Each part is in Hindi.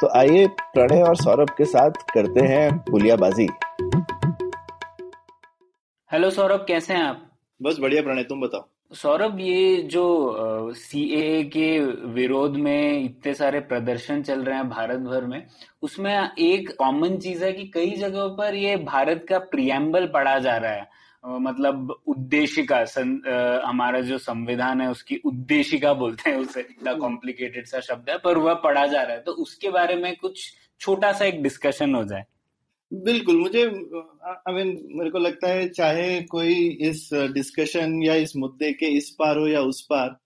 तो आइए प्रणय और सौरभ के साथ करते हैं पुलियाबाजी। हेलो सौरभ कैसे हैं आप? बस बढ़िया प्रणय तुम बताओ। सौरभ ये जो सी ए के विरोध में इतने सारे प्रदर्शन चल रहे हैं भारत भर में उसमें एक कॉमन चीज़ है कि कई जगहों पर ये भारत का प्रियम्बल पढ़ा जा रहा है। मतलब उद्देशिका सं, हमारा जो संविधान है उसकी उद्देशिका बोलते हैं उसे। इतना कॉम्प्लिकेटेड सा शब्द है पर वह पढ़ा जा रहा है। तो उसके बारे में कुछ छोटा सा एक डिस्कशन हो जाए। बिल्कुल मुझे आई मीन मेरे को लगता है चाहे कोई इस डिस्कशन या इस मुद्दे के इस पार हो या उस पार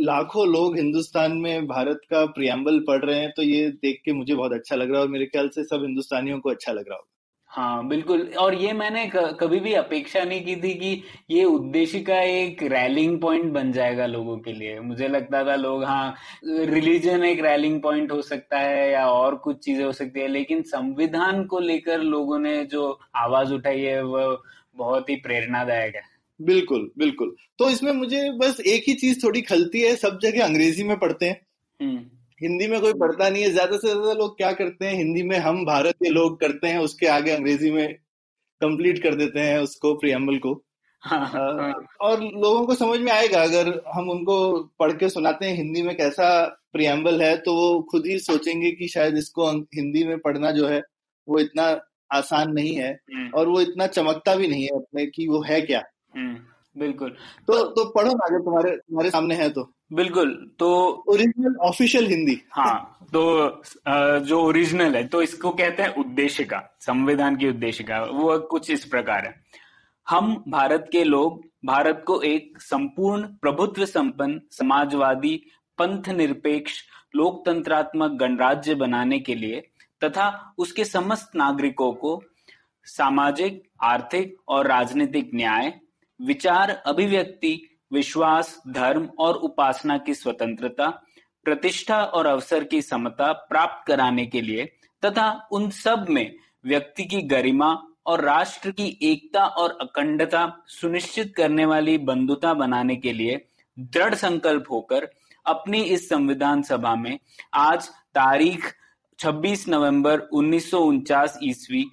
लाखों लोग हिंदुस्तान में भारत का प्रियम्बल पढ़ रहे हैं तो ये देख के मुझे बहुत अच्छा लग रहा है और मेरे ख्याल से सब हिंदुस्तानियों को अच्छा लग रहा होगा। हाँ बिल्कुल। और ये मैंने कभी भी अपेक्षा नहीं की थी कि ये उद्देश्य का एक रैलिंग पॉइंट बन जाएगा लोगों के लिए। मुझे लगता था लोग हाँ रिलीजन एक रैलिंग पॉइंट हो सकता है या और कुछ चीज़ें हो सकती है लेकिन संविधान को लेकर लोगों ने जो आवाज़ उठाई है वह बहुत ही प्रेरणादायक है। बिल्कुल बिल्कुल। तो इसमें मुझे बस एक ही चीज़ थोड़ी खलती है सब जगह अंग्रेज़ी में पढ़ते हैं। हम्म। हिंदी में कोई पढ़ता नहीं है ज़्यादा से ज़्यादा लोग क्या करते हैं हिंदी में हम भारत के लोग करते हैं उसके आगे अंग्रेज़ी में कंप्लीट कर देते हैं उसको प्रियम्बल को। हाँ, हाँ, और लोगों को समझ में आएगा अगर हम उनको पढ़ के सुनाते हैं हिंदी में कैसा प्रियम्बल है तो वो खुद ही सोचेंगे कि शायद इसको हिंदी में पढ़ना जो है वो इतना आसान नहीं है हम्म, और वो इतना चमकता भी नहीं है अपने कि वो है क्या। हम्म, बिल्कुल। तो तो पढ़ो ना अगर तुम्हारे तुम्हारे सामने है तो। बिल्कुल तो ओरिजिनल ऑफिशियल हिंदी। हाँ तो जो ओरिजिनल है तो इसको कहते हैं उद्देशिका संविधान की उद्देशिका वो कुछ इस प्रकार है। हम भारत के लोग भारत को एक संपूर्ण प्रभुत्व संपन्न समाजवादी पंथ निरपेक्ष लोकतंत्रात्मक गणराज्य बनाने के लिए तथा उसके समस्त नागरिकों को सामाजिक आर्थिक और राजनीतिक न्याय विचार, अभिव्यक्ति, विश्वास, धर्म और उपासना की स्वतंत्रता, प्रतिष्ठा और अवसर की समता प्राप्त कराने के लिए तथा उन सब में व्यक्ति की गरिमा और राष्ट्र की एकता और अखंडता सुनिश्चित करने वाली बंधुता बनाने के लिए दृढ़ संकल्प होकर अपनी इस संविधान सभा में आज तारीख 26 नवंबर उन्नीस सौ उनचास ईस्वी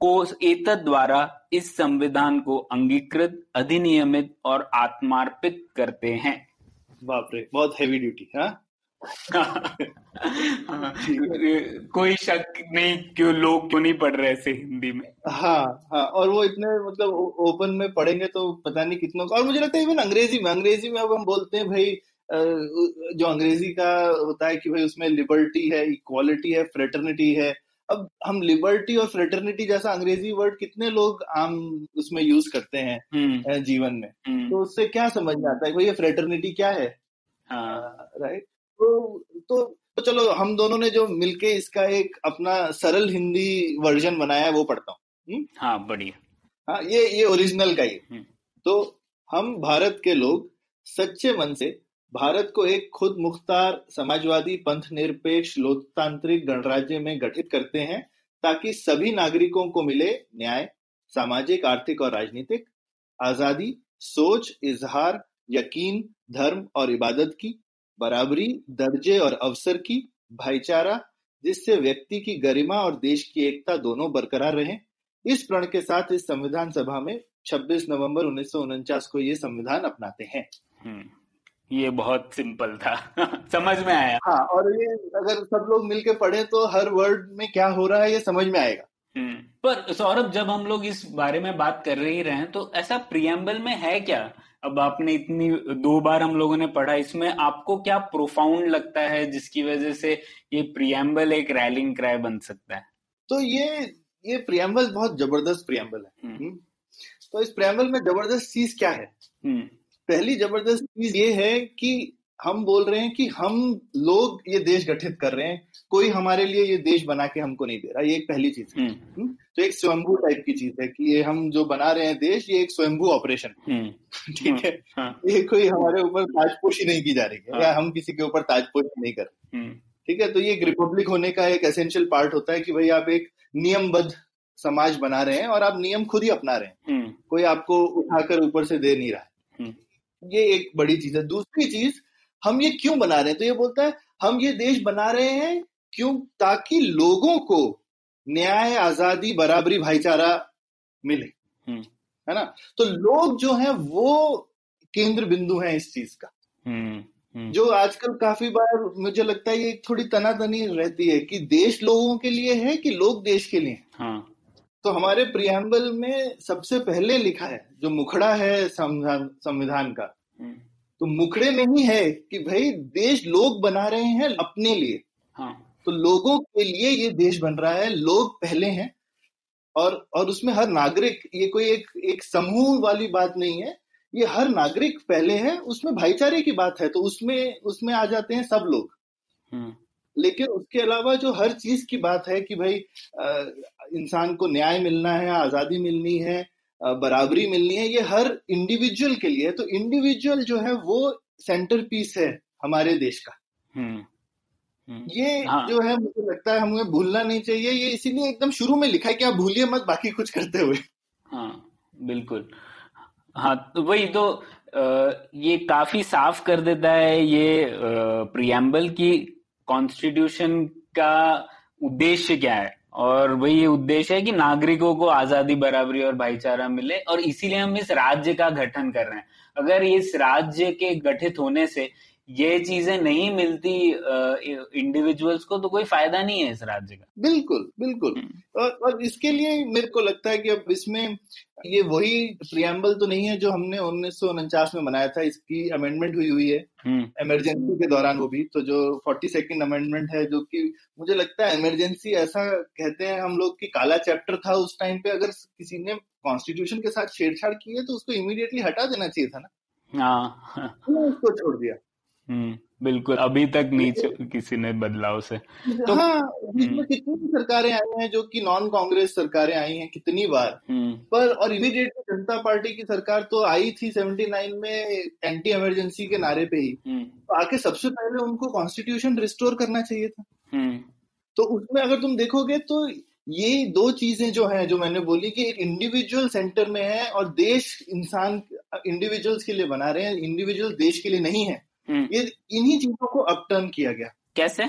को एतद द्वारा इस संविधान को अंगीकृत अधिनियमित और आत्मार्पित करते हैं। बाप रे बहुत हैवी ड्यूटी हाँ? हाँ, कोई शक नहीं क्यों लोग क्यों नहीं पढ़ रहे ऐसे हिंदी में। हाँ हाँ और वो इतने मतलब ओपन में पढ़ेंगे तो पता नहीं कितनों को और मुझे लगता है इवन अंग्रेज़ी में अंग्रेज़ी में अब हम बोलते हैं भाई जो अंग्रेज़ी का होता है कि भाई उसमें लिबर्टी है इक्वालिटी है फ्रेटर्निटी है अब हम लिबर्टी और फ्रेटर्निटी जैसा अंग्रेज़ी वर्ड कितने लोग आम उसमें यूज़ करते हैं हम्म। जीवन में? हम्म, तो उससे क्या समझ में आता है भाई ये फ्रेटर्निटी क्या है? हाँ। राइट तो तो तो चलो हम दोनों ने जो मिलके इसका एक अपना सरल हिंदी वर्जन बनाया है वो पढ़ता हूँ। हाँ बढ़िया। हाँ ये ये ओरिजिनल का ही। हम्म। तो हम भारत के लोग सच्चे मन से भारत को एक खुद मुख्तार समाजवादी पंथ निरपेक्ष लोकतांत्रिक गणराज्य में गठित करते हैं ताकि सभी नागरिकों को मिले न्याय सामाजिक आर्थिक और राजनीतिक आज़ादी सोच इजहार यकीन धर्म और इबादत की बराबरी दर्जे और अवसर की भाईचारा जिससे व्यक्ति की गरिमा और देश की एकता दोनों बरकरार रहे। इस प्रण के साथ इस संविधान सभा में 26 नवंबर उन्नीस सौ उनचास को ये संविधान अपनाते हैं। हम्म, ये बहुत सिंपल था। समझ में आया। हाँ और ये अगर सब लोग मिलके पढ़े तो हर वर्ड में क्या हो रहा है ये समझ में आएगा। हम्म, पर सौरभ जब हम लोग इस बारे में बात कर ही रहे तो ऐसा प्रियम्बल में है क्या? अब आपने इतनी दो बार हम लोगों ने पढ़ा इसमें आपको क्या प्रोफाउंड लगता है जिसकी वजह से ये प्रियम्बल एक रैलिंग क्राई बन सकता है? तो ये ये प्रियम्बल बहुत ज़बरदस्त प्रियम्बल है। हम्म। हम्म। तो इस प्रियम्बल में ज़बरदस्त चीज़ क्या है? पहली ज़बरदस्त चीज़ ये है कि हम बोल रहे हैं कि हम लोग ये देश गठित कर रहे हैं। कोई हमारे लिए ये देश बना के हमको नहीं दे रहा ये एक पहली चीज़ है। हम्म, हम्म? तो एक स्वयंभू टाइप की चीज़ है कि ये हम जो बना रहे हैं देश ये एक स्वयंभू ऑपरेशन हम्म, ठीक है? हाँ, ये कोई हमारे ऊपर ताजपोशी नहीं की जा रही है हाँ। या हम किसी के ऊपर ताजपोशी नहीं कर रहे। ठीक है? तो ये एक रिपब्लिक होने का एक एसेंशियल पार्ट होता है कि भाई आप एक नियमबद्ध समाज बना रहे हैं और आप नियम खुद ही अपना रहे हैं। कोई आपको उठाकर ऊपर से दे नहीं रहा है। ये एक बड़ी चीज़ है। दूसरी चीज़ हम ये क्यों बना रहे हैं? तो ये बोलता है हम ये देश बना रहे हैं क्यों? ताकि लोगों को न्याय आज़ादी बराबरी भाईचारा मिले। हम्म, है ना? तो लोग जो हैं वो केंद्र बिंदु हैं इस चीज़ का। हम्म, हम्म, जो आजकल काफ़ी बार मुझे लगता है ये थोड़ी तनातनी रहती है कि देश लोगों के लिए है कि लोग देश के लिए हैं। तो हमारे प्रियम्बल में सबसे पहले लिखा है जो मुखड़ा है संविधान संविधान का। हम्म, तो मुखड़े में ही है कि भाई देश लोग बना रहे हैं अपने लिए। हाँ, तो लोगों के लिए ये देश बन रहा है लोग पहले हैं। और और उसमें हर नागरिक ये कोई एक एक समूह वाली बात नहीं है। ये हर नागरिक पहले है उसमें भाईचारे की बात है तो उसमें उसमें आ जाते हैं सब लोग। हम्म, लेकिन उसके अलावा जो हर चीज़ की बात है कि भाई इंसान को न्याय मिलना है आज़ादी मिलनी है बराबरी मिलनी है ये हर इंडिविजुअल के लिए है। तो इंडिविजुअल जो है वो सेंटर पीस है हमारे देश का। हम्म, हम्म, ये हाँ। जो है मुझे लगता है हमें भूलना नहीं चाहिए ये इसीलिए एकदम शुरू में लिखा है कि आप भूलिए मत बाकी कुछ करते हुए। हाँ बिल्कुल। हाँ तो वही तो ये काफ़ी साफ़ कर देता है ये प्रियम्बल की कॉन्स्टिट्यूशन का उद्देश्य क्या है? और वही उद्देश्य है कि नागरिकों को आज़ादी, बराबरी और भाईचारा मिले और इसीलिए हम इस राज्य का गठन कर रहे हैं। अगर इस राज्य के गठित होने से ये चीज़ें नहीं मिलती इंडिविजुअल्स को तो कोई फ़ायदा नहीं है इस राज्य का। बिल्कुल बिल्कुल। हम्म। और, और इसके लिए मेरे को लगता है कि अब इसमें ये वही प्रियम्बल तो नहीं है जो हमने उन्नीस सौ उनचास में बनाया था इसकी अमेंडमेंट हुई हुई है। हम्म। इमरजेंसी के दौरान वो भी तो जो फोर्टी सेकेंड अमेंडमेंट है जो कि मुझे लगता है इमरजेंसी ऐसा कहते हैं हम लोग कि काला चैप्टर था उस टाइम पे अगर किसी ने कॉन्स्टिट्यूशन के साथ छेड़छाड़ की है तो उसको इमीडिएटली हटा देना चाहिए था ना। हाँ। उसको छोड़ दिया। हम्म बिल्कुल अभी तक नहीं छो- किसी ने बदलाव से। तो- हाँ इसमें कितनी सरकारें आई हैं जो कि नॉन कांग्रेस सरकारें आई हैं कितनी बार हम्म। पर और इमीडिएटली जनता पार्टी की सरकार तो आई थी 79 में एंटी इमरजेंसी के नारे पे ही। हम्म। तो आके सबसे पहले उनको कॉन्स्टिट्यूशन रिस्टोर करना चाहिए था। हम्म। तो उसमें अगर तुम देखोगे तो ये दो चीज़ें जो हैं जो मैंने बोली कि एक इंडिविजुअल सेंटर में है और देश इंसान इंडिविजुअल्स के लिए बना रहे हैं इंडिविजुअल देश के लिए नहीं है। हम्म ये इन्हीं चीज़ों को अपटर्न किया गया। कैसे?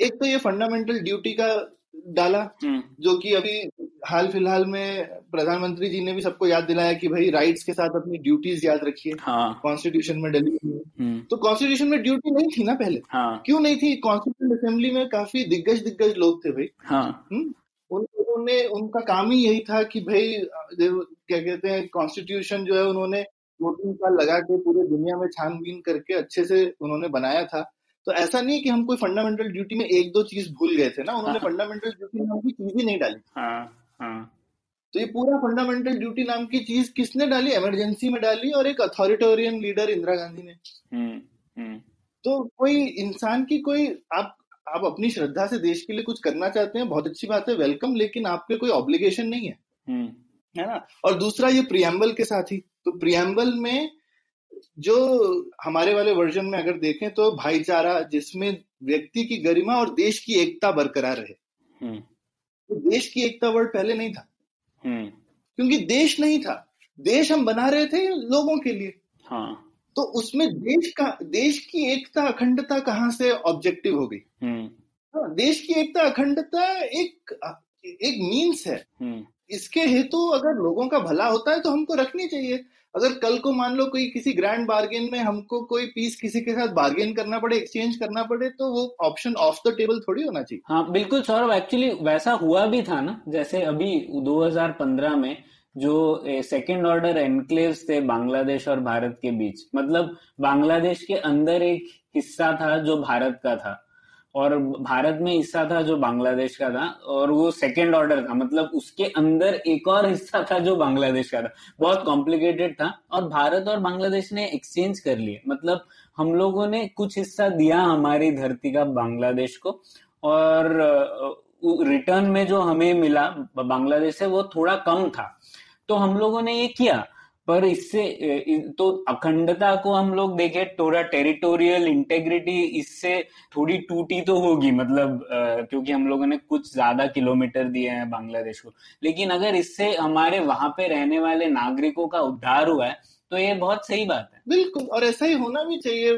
एक तो ये फंडामेंटल ड्यूटी का डाला हम्म। जो कि अभी हाल फ़िलहाल में प्रधानमंत्री जी ने भी सबको याद दिलाया कि भाई राइट्स के साथ अपनी ड्यूटीज़ याद रखिए। हाँ। कॉन्स्टिट्यूशन में डली हुई हम्म। तो कॉन्स्टिट्यूशन में ड्यूटी नहीं थी ना पहले? हाँ। क्यों नहीं थी? कॉन्स्टिट्यूशन असेंबली में काफ़ी दिग्गज दिग्गज लोग थे भाई। हाँ। हम्म? उन- उन्होंने उनका काम ही यही था कि भाई क्या कहते हैं कॉन्स्टिट्यूशन जो है उन्होंने दो तीन साल लगा के पूरे दुनिया में छानबीन करके अच्छे से उन्होंने बनाया था। तो ऐसा नहीं है कि हम कोई फंडामेंटल ड्यूटी में एक दो चीज़ भूल गए थे ना उन्होंने हाँ। फंडामेंटल ड्यूटी नाम की चीज़ ही नहीं डाली। हाँ हाँ। तो ये पूरा फंडामेंटल ड्यूटी नाम की चीज़ किसने डाली? इमरजेंसी में डाली और एक अथॉरिटोरियन लीडर इंदिरा गांधी ने। हम्म हम्म। तो कोई इंसान की कोई आप आप अपनी श्रद्धा से देश के लिए कुछ करना चाहते हैं बहुत अच्छी बात है वेलकम लेकिन आपके कोई ऑब्लिगेशन नहीं है। हम्म। है ना? और दूसरा ये प्रियम्बल के साथ ही तो प्रियम्बल में जो हमारे वाले वर्जन में अगर देखें तो भाईचारा जिसमें व्यक्ति की गरिमा और देश की एकता बरकरार रहे। हम्म। तो देश की एकता वर्ड पहले नहीं था। हम्म। क्योंकि देश नहीं था। देश हम बना रहे थे लोगों के लिए। हाँ। तो उसमें देश का देश की एकता अखंडता कहाँ से ऑब्जेक्टिव हो गई? हम्म। हाँ, देश की एकता अखंडता एक एक मीन्स है। इसके हेतु अगर लोगों का भला होता है तो हमको रखनी चाहिए। अगर कल को मान लो कोई किसी ग्रैंड बार्गेन में हमको कोई पीस किसी के साथ बार्गेन करना पड़े एक्सचेंज करना पड़े तो वो ऑप्शन ऑफ़ द टेबल थोड़ी होना चाहिए। हाँ बिल्कुल सौरभ एक्चुअली वैसा हुआ भी था ना, जैसे अभी 2015 में जो सेकेंड ऑर्डर एनक्लेव्स थे बांग्लादेश और भारत के बीच मतलब बांग्लादेश के अंदर एक हिस्सा था जो भारत का था। और भारत में हिस्सा था जो बांग्लादेश का था, और वो सेकेंड ऑर्डर था। मतलब उसके अंदर एक और हिस्सा था जो बांग्लादेश का था। बहुत कॉम्प्लिकेटेड था। और भारत और बांग्लादेश ने एक्सचेंज कर लिए। मतलब हम लोगों ने कुछ हिस्सा दिया हमारी धरती का बांग्लादेश को, और रिटर्न में जो हमें मिला, बांग्लादेश से, वो थोड़ा कम था। तो हम लोगों ने ये किया। पर इससे तो अखंडता को हम लोग देखें, थोड़ा टेरिटोरियल इंटेग्रिटी इससे थोड़ी टूटी तो होगी मतलब क्योंकि हम लोगों ने कुछ ज़्यादा किलोमीटर दिए हैं बांग्लादेश को। लेकिन अगर इससे हमारे वहाँ पे रहने वाले नागरिकों का उद्धार हुआ है तो ये बहुत सही बात है। बिल्कुल, और ऐसा ही होना भी चाहिए।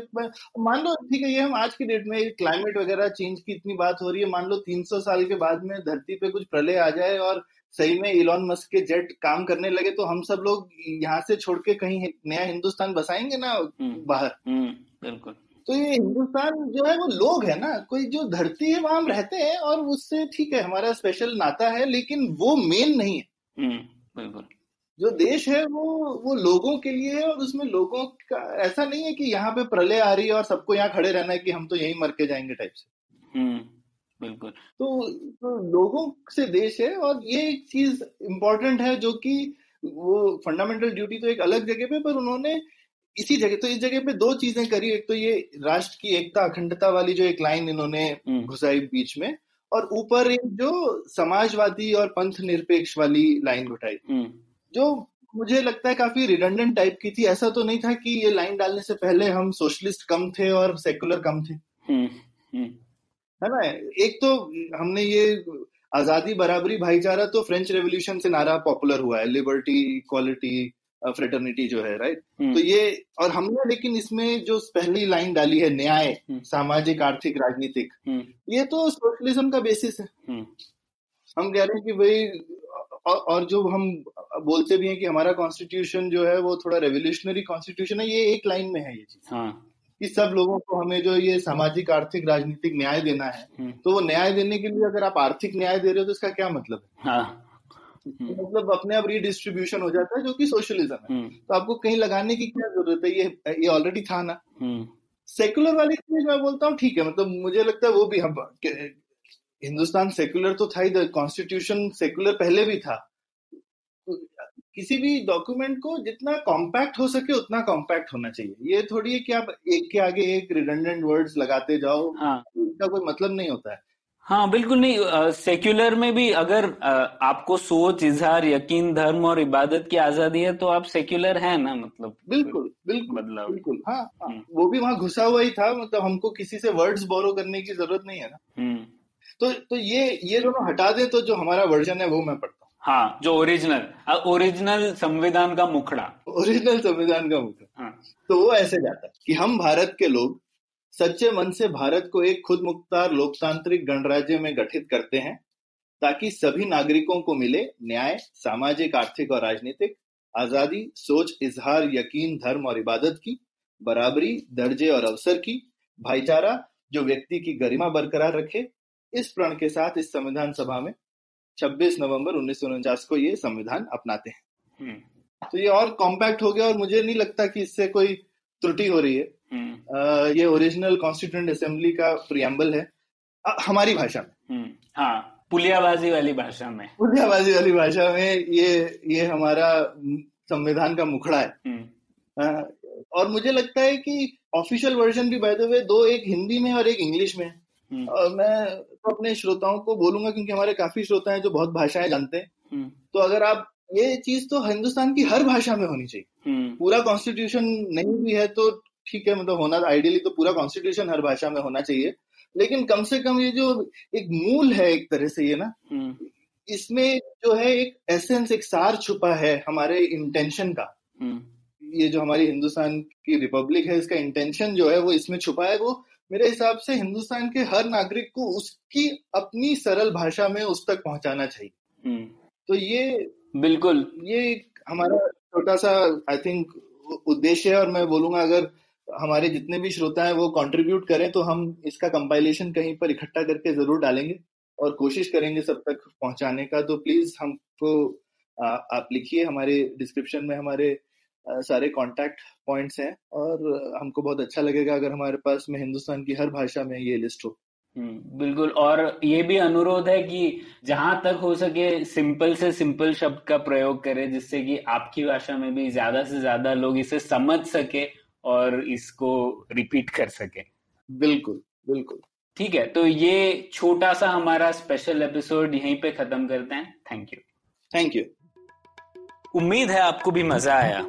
मान लो, ठीक है, ये हम आज की डेट में क्लाइमेट वगैरह चेंज की इतनी बात हो रही है, मान लो 300 साल के बाद में धरती पे कुछ प्रलय आ जाए और सही में इलॉन मस्क के जेट काम करने लगे तो हम सब लोग यहाँ से छोड़ के कहीं नया हिंदुस्तान बसाएँगे ना हम्म, बाहर? हम्म, बिल्कुल। तो ये हिंदुस्तान जो है वो लोग है ना कोई जो धरती है वहाँ रहते हैं और उससे ठीक है हमारा स्पेशल नाता है लेकिन वो मेन नहीं है। हम्म, बिल्कुल। जो देश है वो वो लोगों के लिए है और उसमें लोगों का ऐसा नहीं है कि यहाँ पे प्रलय आ रही है और सबको यहाँ खड़े रहना है कि हम तो यही मर के जाएँगे टाइप से। बिल्कुल। तो, तो लोगों से देश है और ये एक चीज़ इम्पोर्टेंट है जो कि वो फंडामेंटल ड्यूटी तो एक अलग जगह पे पर उन्होंने इसी जगह तो इस जगह पे दो चीज़ें करी। एक तो ये राष्ट्र की एकता अखंडता वाली जो एक लाइन इन्होंने हम्म। घुसाई बीच में और ऊपर एक जो समाजवादी और पंथ निरपेक्ष वाली लाइन उठाई। हम्म। जो मुझे लगता है काफ़ी रिडंडेंट टाइप की थी। ऐसा तो नहीं था कि ये लाइन डालने से पहले हम सोशलिस्ट कम थे और सेकुलर कम थे। हम्म, है ना? एक तो हमने ये आज़ादी बराबरी भाईचारा तो फ्रेंच रेवोल्यूशन से नारा पॉपुलर हुआ है। लिबर्टी इक्वालिटी फ्रेटर्निटी जो है राइट हम्म। तो ये और हमने लेकिन इसमें जो पहली लाइन डाली है न्याय हम्म। सामाजिक आर्थिक राजनीतिक हम्म। ये तो सोशलिज्म का बेसिस है। हम कह रहे हैं कि भाई और जो हम बोलते भी हैं कि हमारा कॉन्स्टिट्यूशन जो है वो थोड़ा रेवोल्यूशनरी कॉन्स्टिट्यूशन है ये एक लाइन में है ये चीज़। हाँ। कि सब लोगों को हमें जो ये सामाजिक आर्थिक राजनीतिक न्याय देना है हम्म। तो वो न्याय देने के लिए अगर आप आर्थिक न्याय दे रहे हो तो इसका क्या मतलब है हाँ। तो मतलब अपने आप रीडिस्ट्रीब्यूशन हो जाता है जो कि सोशलिज्म है हम्म। तो आपको कहीं लगाने की क्या ज़रूरत है ये ये ऑलरेडी था ना सेकुलर हम्म। वाली चीज़ मैं बोलता हूँ ठीक है मतलब मुझे लगता है वो भी हम हिंदुस्तान सेकुलर तो था ही कॉन्स्टिट्यूशन सेकुलर पहले भी था किसी भी डॉक्यूमेंट को जितना कॉम्पैक्ट हो सके उतना कॉम्पैक्ट होना चाहिए। ये थोड़ी है कि आप एक के आगे एक रिडंडेंट वर्ड्स लगाते जाओ हाँ. इसका कोई मतलब नहीं होता है। हाँ बिल्कुल नहीं। सेक्युलर में भी अगर आ, आपको सोच इजहार यकीन धर्म और इबादत की आज़ादी है तो आप सेक्युलर है ना मतलब? बिल्कुल बिल्कुल मतलब बिल्कुल हाँ, हाँ। हम्म। वो भी वहाँ घुसा हुआ ही था मतलब हमको किसी से वर्ड्स बोरो करने की ज़रूरत नहीं है ना। हम्म। तो तो ये ये दोनों हटा दे तो जो हमारा वर्जन है वो मैं पढ़ता हाँ जो ओरिजिनल ओरिजिनल संविधान का मुखड़ा। ओरिजिनल संविधान का मुखड़ा। हाँ। तो वो ऐसे जाता है कि हम भारत के लोग सच्चे मन से भारत को एक खुद मुख्तार लोकतांत्रिक गणराज्य में गठित करते हैं ताकि सभी नागरिकों को मिले न्याय सामाजिक आर्थिक और राजनीतिक आज़ादी सोच इजहार यकीन धर्म और इबादत की बराबरी दर्जे और अवसर की भाईचारा जो व्यक्ति की गरिमा बरकरार रखे इस प्रण के साथ इस संविधान सभा में 26 नवंबर उन्नीस सौ उनचास को ये संविधान अपनाते हैं हम्म। तो ये और कॉम्पैक्ट हो गया और मुझे नहीं लगता कि इससे कोई त्रुटि हो रही है हम्म। आ, ये ओरिजिनल कॉन्स्टिट्यूंट असेंबली का प्रियम्बल है आ, हमारी भाषा में हम्म। हाँ पुलियाबाजी वाली भाषा में पुलियाबाजी वाली भाषा में ये ये हमारा संविधान का मुखड़ा है आ, और मुझे लगता है कि ऑफिशियल वर्जन भी बाय द वे दो एक हिंदी में और एक इंग्लिश में हम्म। और मैं तो अपने श्रोताओं को बोलूँगा क्योंकि हमारे काफ़ी श्रोता हैं जो बहुत भाषाएँ जानते हैं। हम्म। तो अगर आप ये चीज़ तो हिंदुस्तान की हर भाषा में होनी चाहिए। हम्म। पूरा कॉन्स्टिट्यूशन नहीं भी है तो ठीक है मतलब होना आइडियली तो पूरा कॉन्स्टिट्यूशन हर भाषा में होना चाहिए। लेकिन कम से कम ये जो एक मूल है एक तरह से ये ना इसमें जो है एक एसेंस एक सार छुपा है हमारे इंटेंशन का। ये जो हमारी हिंदुस्तान की रिपब्लिक है इसका इंटेंशन जो है वो इसमें छुपा है वो मेरे हिसाब से हिंदुस्तान के हर नागरिक को उसकी अपनी सरल भाषा में उस तक पहुंचाना चाहिए। हम्म। तो ये बिल्कुल। ये हमारा छोटा सा आई थिंक उद्देश्य है और मैं बोलूँगा अगर हमारे जितने भी श्रोता हैं वो कंट्रीब्यूट करें तो हम इसका कंपाइलेशन कहीं पर इकट्ठा करके ज़रूर डालेंगे और कोशिश करेंगे सब तक पहुँचाने का। तो प्लीज़ हमको आप लिखिए हमारे डिस्क्रिप्शन में हमारे सारे कांटेक्ट पॉइंट्स हैं और हमको बहुत अच्छा लगेगा अगर हमारे पास में हिंदुस्तान की हर भाषा में ये लिस्ट हो। हम्म, बिल्कुल। और ये भी अनुरोध है कि जहाँ तक हो सके सिंपल से सिंपल शब्द का प्रयोग करें जिससे कि आपकी भाषा में भी ज़्यादा से ज़्यादा लोग इसे समझ सके और इसको रिपीट कर सके। बिल्कुल बिल्कुल। ठीक है तो ये छोटा सा हमारा स्पेशल एपिसोड यहीं पे खत्म करते हैं। थैंक यू थैंक यू उम्मीद है आपको भी मज़ा आया।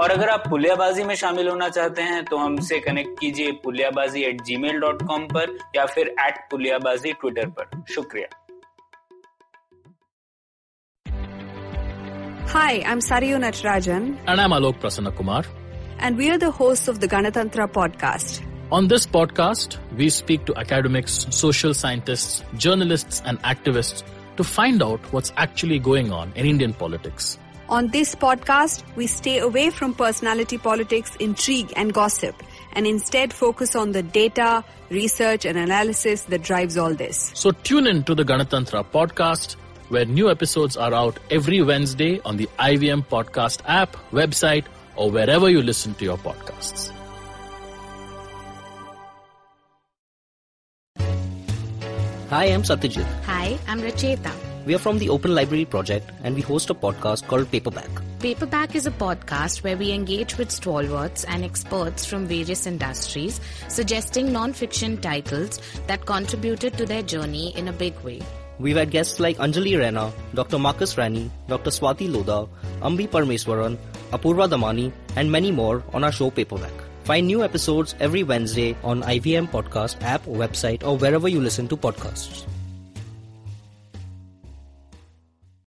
और अगर आप पुलियाबाजी में शामिल होना चाहते हैं तो हमसे कनेक्ट कीजिए Puliyabaazi at Gmail dot com पर या फिर एट पुलियाबाजी ट्विटर पर शुक्रिया Hi, I'm Sariyu Natarajan, And I'm Alok Prasanna Kumar. and we are the hosts of the Ganatantra podcast. On this podcast, we speak to academics, social scientists, journalists, and activists to find out what's actually going on in Indian politics. On this podcast, we stay away from personality politics, intrigue, and gossip, and instead focus on the data, research, and analysis that drives all this. So tune in to the Ganatantra podcast, where new episodes are out every Wednesday on the IVM Podcast app, website, or wherever you listen to your podcasts. Hi, I'm Satyajit. Hi, I'm Racheta. We are from the Open Library Project and we host a podcast called Paperback. Paperback is a podcast where we engage with stalwarts and experts from various industries, suggesting non-fiction titles that contributed to their journey in a big way. We've had guests like Anjali Rana, Dr. Marcus Rani, Dr. Swati Lodha, Ambi Parmeswaran, Apurva Damani, and many more on our show Paperback. Find new episodes every Wednesday on IVM Podcast app, website, or wherever you listen to podcasts.